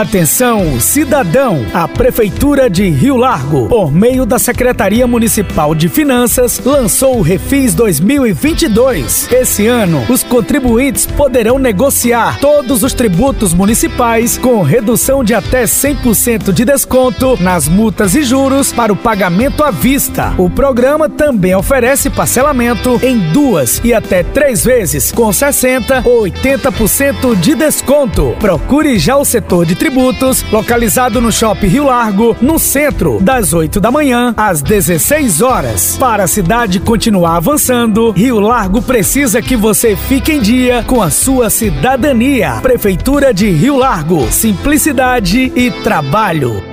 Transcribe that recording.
Atenção, cidadão! A Prefeitura de Rio Largo, por meio da Secretaria Municipal de Finanças, lançou o Refis 2022. Esse ano, os contribuintes poderão negociar todos os tributos municipais com redução de até 100% de desconto nas multas e juros para o pagamento à vista. O programa também oferece parcelamento em duas e até três vezes, com 60 ou 80% de desconto. Procure já o setor de tributos, localizado no Shopping Rio Largo, no centro, das 8 da manhã às 16 horas. Para a cidade continuar avançando, Rio Largo precisa que você fique em dia com a sua cidadania. Prefeitura de Rio Largo, simplicidade e trabalho.